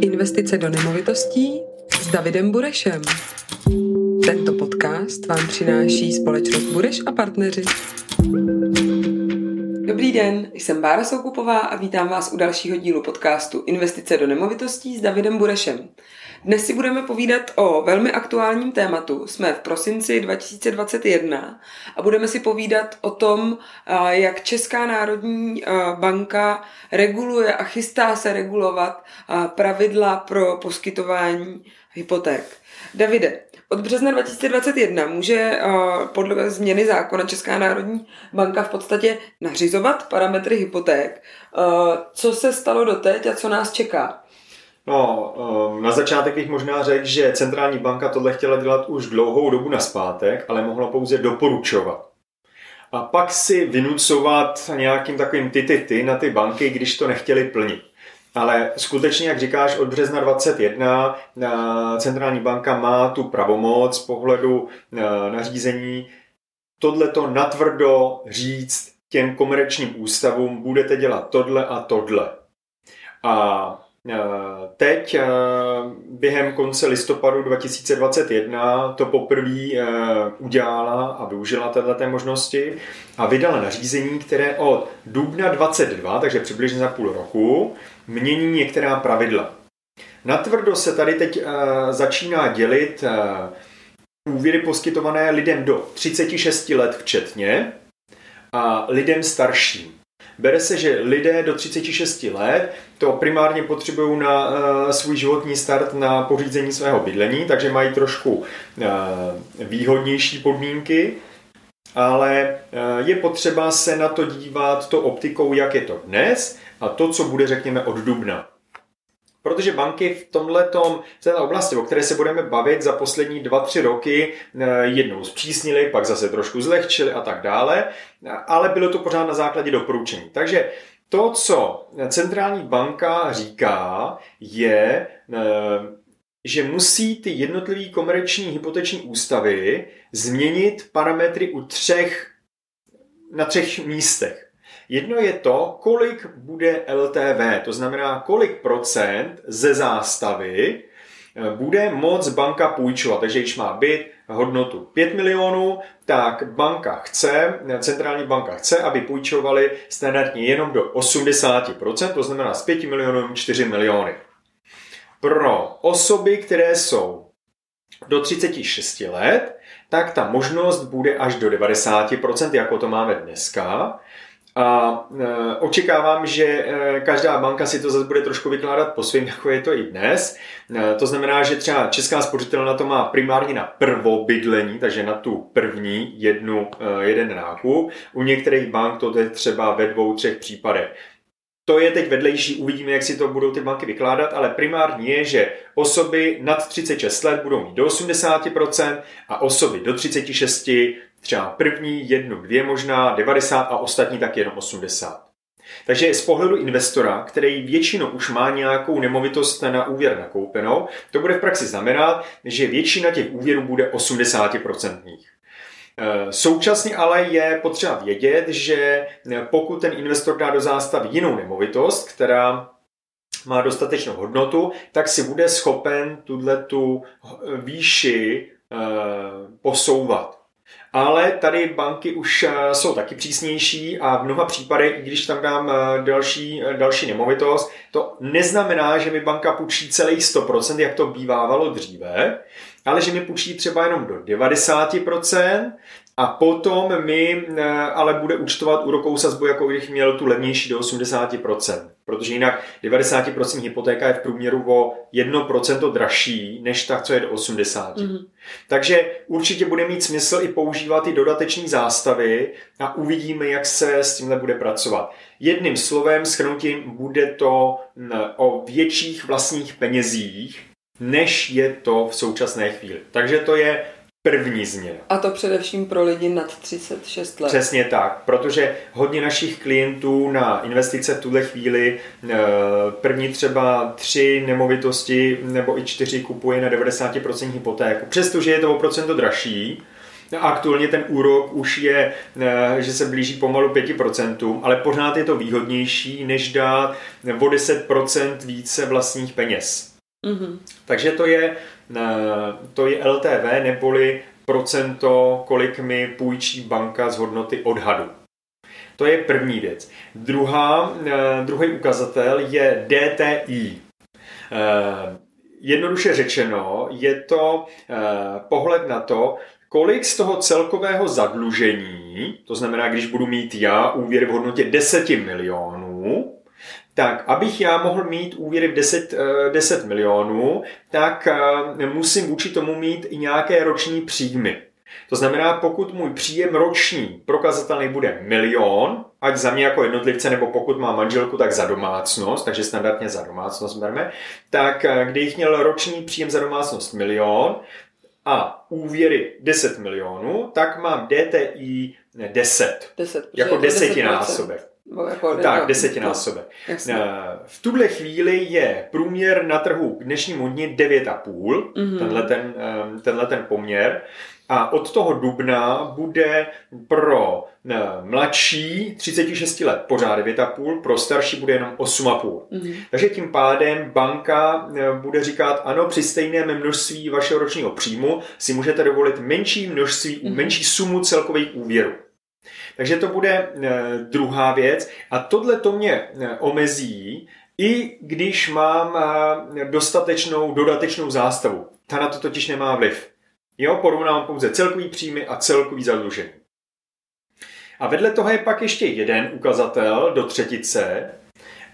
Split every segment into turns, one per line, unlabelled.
Investice do nemovitostí s Davidem Burešem. Tento podcast vám přináší společnost Bureš a partneři. Den, jsem Bára Soukupová a vítám vás u dalšího dílu podcastu Investice do nemovitostí s Davidem Burešem. Dnes si budeme povídat o velmi aktuálním tématu. Jsme v prosinci 2021 a budeme si povídat o tom, jak Česká národní banka reguluje a chystá se regulovat pravidla pro poskytování hypoték. Davide, od března 2021 může podle změny zákona Česká národní banka v podstatě nařizovat parametry hypoték. Co se stalo doteď a co nás čeká?
No, ehm, na začátek bych možná řekl, že centrální banka tohle chtěla dělat už dlouhou dobu na zpátek, ale mohla pouze doporučovat. A pak si vynucovat nějakým takovým ty, ty, ty na ty banky, když to nechtěli plnit. Ale skutečně, jak říkáš, od března 21 eh, centrální banka má tu pravomoc z pohledu eh, nařízení tohleto natvrdo říct těm komerčním ústavům, budete dělat tohle a tohle. A Eh, teď během konce listopadu 2021 to poprvé udělala a využila této možnosti a vydala nařízení, které od dubna 22, takže přibližně za půl roku, mění některá pravidla. Natvrdo se tady teď začíná dělit úvěry poskytované lidem do 36 let včetně a lidem starším. Bere se, že lidé do 36 let to primárně potřebují na uh, svůj životní start na pořízení svého bydlení, takže mají trošku výhodnější podmínky, ale uh, je potřeba se na to dívat to optikou, jak je to dnes a to, co bude, řekněme, od dubna. Protože banky v tomhletom, v této oblasti, o které se budeme bavit za poslední 2-3 roky, eh, jednou zpřísnili, pak zase trošku zlehčili a tak dále, ale bylo to pořád na základě doporučení. Takže to, co centrální banka říká, je, eh, že musí ty jednotlivé komerční hypoteční ústavy změnit parametry u třech, na třech místech. Jedno je to, kolik bude LTV, to znamená, kolik procent ze zástavy eh, bude moc banka půjčovat. Takže když má být hodnotu 5 milionů, tak banka chce, centrální banka chce, aby půjčovali standardně jenom do 80%, to znamená z 5 milionů 4 miliony. Pro osoby, které jsou do 36 let, tak ta možnost bude až do 90%, jako to máme dneska. A e, očekávám, že e, každá banka si to zase bude trošku vykládat po svým, jako je to i dnes. E, to znamená, že třeba Česká spořitelna to má primárně na prvobydlení, takže na tu první jednu, jeden nákup. U některých bank to je třeba ve dvou, třech případech. To je teď vedlejší, uvidíme, jak si to budou ty banky vykládat, ale primární je, že osoby nad 36 let budou mít do 80% a osoby do 36 třeba první, jednu, dvě možná, 90 a ostatní tak jenom 80. Takže z pohledu investora, který většinou už má nějakou nemovitost na úvěr nakoupenou, to bude v praxi znamenat, že většina těch úvěrů bude 80%. Eh, současně ale je potřeba vědět, že pokud ten investor dá do zástavy jinou nemovitost, která má dostatečnou hodnotu, tak si bude schopen tuhle tu výši eh, posouvat. Ale tady banky už eh, jsou taky přísnější a v mnoha případech, i když tam dám eh, další, eh, další nemovitost, to neznamená, že mi banka půjčí celých 100%, jak to bývávalo dříve, ale že mi půjčí třeba jenom do 90%, a potom mi eh, ale bude účtovat úrokovou sazbu, jako bych měl tu levnější do 80%. Protože jinak 90% hypotéka je v průměru o 1% dražší, než ta, co je do 80%. Mm-hmm. Takže určitě bude mít smysl i používat ty dodateční zástavy a uvidíme, jak se s tímhle bude pracovat. Jedným slovem, schrnutím, bude to o větších vlastních penězích, než je to v současné chvíli. Takže to je první změna.
A to především pro lidi nad 36 let.
Přesně tak, protože hodně našich klientů na investice v tuhle chvíli eh, první třeba tři nemovitosti nebo i čtyři kupuje na 90% hypotéku. Přestože je to o procento dražší, Aktuálně ten úrok už je, eh, že se blíží pomalu 5%, ale pořád je to výhodnější, než dát o 10% více vlastních peněz. Mm-hmm. Takže to je, eh, to je LTV neboli procento, kolik mi půjčí banka z hodnoty odhadu. To je první věc. Druhá, eh, druhý ukazatel je DTI. Jednoduše řečeno, je to pohled na to, kolik z toho celkového zadlužení, to znamená, když budu mít já úvěr v hodnotě 10 milionů, tak abych já mohl mít úvěry v 10, 10 milionů, tak eh, musím vůči tomu mít i nějaké roční příjmy. To znamená, pokud můj příjem roční prokazatelný bude milion, ať za mě jako jednotlivce, nebo pokud má manželku, tak za domácnost, takže standardně za domácnost berme, tak eh, kdybych měl roční příjem za domácnost milion, a úvěry 10 milionů, tak mám DTI 10. 10 jako desetinásobek. Jako, tak, desetinásobek. Eh, v tuhle chvíli je průměr na trhu k dnešnímu dni 9,5, mm-hmm. tenhle, ten, eh, tenhle ten poměr. A od toho dubna bude pro eh, mladší 36 let pořád 9,5, pro starší bude jenom 8,5. Mm-hmm. Takže tím pádem banka bude říkat, ano, při stejném množství vašeho ročního příjmu si můžete dovolit menší množství, mm-hmm. menší sumu celkových úvěrů. Takže to bude eh, druhá věc. A tohle to mě omezí, i když mám dostatečnou dodatečnou zástavu. Ta na to totiž nemá vliv. Jo, porovnám pouze celkový příjmy a celkový zadlužení. A vedle toho je pak ještě jeden ukazatel do třetice,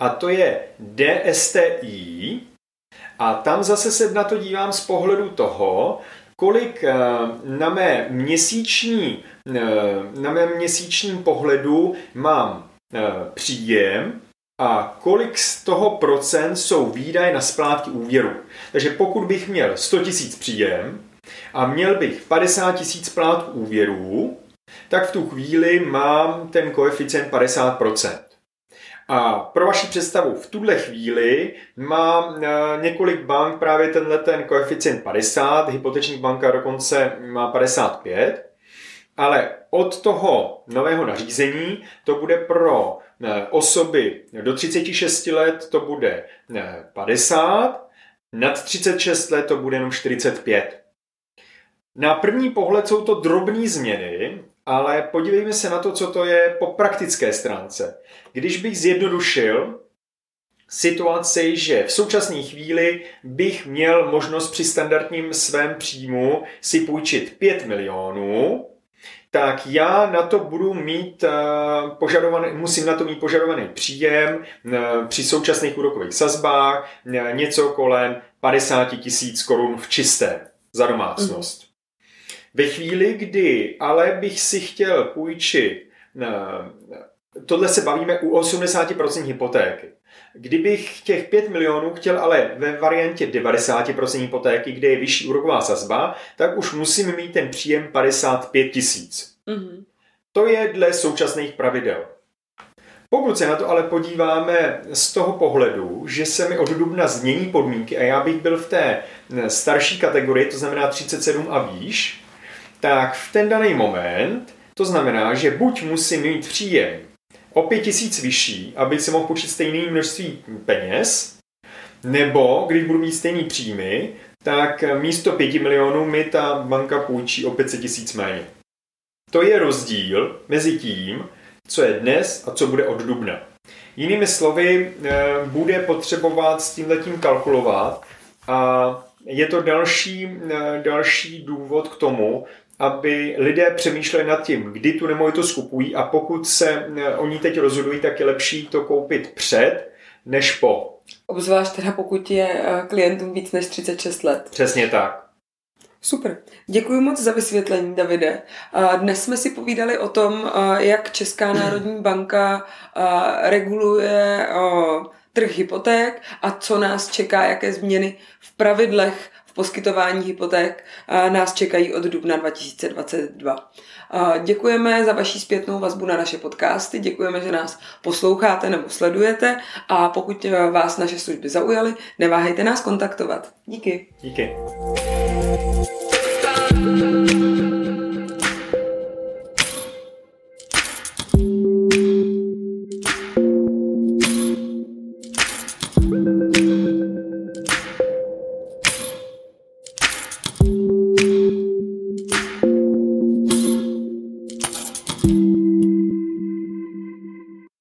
a to je DSTI. A tam zase se na to dívám z pohledu toho, kolik eh, na mé měsíční, eh, na mém měsíčním pohledu mám eh, příjem a kolik z toho procent jsou výdaje na splátky úvěru. Takže pokud bych měl 100 000 příjem, a měl bych 50 tisíc plát úvěrů, tak v tu chvíli mám ten koeficient 50%. A pro vaši představu, v tuhle chvíli mám eh, několik bank právě tenhle ten koeficient 50, hypoteční banka dokonce má 55, ale od toho nového nařízení to bude pro eh, osoby do 36 let to bude 50, eh, nad 36 let to bude jenom 45. Na první pohled jsou to drobné změny, ale podívejme se na to, co to je po praktické stránce. Když bych zjednodušil situaci, že v současné chvíli bych měl možnost při standardním svém příjmu si půjčit 5 milionů, tak já na to budu mít uh, požadovaný, musím na to mít požadovaný příjem uh, při současných úrokových sazbách uh, něco kolem 50 tisíc korun v čisté za domácnost. Mm. Ve chvíli, kdy ale bych si chtěl půjčit, tohle se bavíme u 80% hypotéky. Kdybych těch 5 milionů chtěl ale ve variantě 90% hypotéky, kde je vyšší úroková sazba, tak už musím mít ten příjem 55 tisíc. Mm-hmm. To je dle současných pravidel. Pokud se na to ale podíváme z toho pohledu, že se mi od dubna změní podmínky a já bych byl v té starší kategorii, to znamená 37 a výš, tak v ten daný moment to znamená, že buď musím mít příjem o 5000 vyšší, aby si mohl počít stejné množství peněz, nebo když budu mít stejný příjmy, tak místo 5 milionů mi ta banka půjčí o 500 tisíc méně. To je rozdíl mezi tím, co je dnes a co bude od dubna. Jinými slovy, eh, bude potřebovat s tím letím kalkulovat a je to další, eh, další důvod k tomu, aby lidé přemýšleli nad tím, kdy tu nemovitost kupují a pokud se eh, oni teď rozhodují, tak je lepší to koupit před než po.
Obzvlášť teda pokud je eh, klientům víc než 36 let.
Přesně tak.
Super. Děkuji moc za vysvětlení, Davide. Dnes jsme si povídali o tom, eh, jak Česká národní banka reguluje trh hypoték a co nás čeká, jaké změny v pravidlech poskytování hypoték nás čekají od dubna 2022. Děkujeme za vaši zpětnou vazbu na naše podcasty, děkujeme, že nás posloucháte nebo sledujete a pokud vás naše služby zaujaly, neváhejte nás kontaktovat. Díky.
Díky.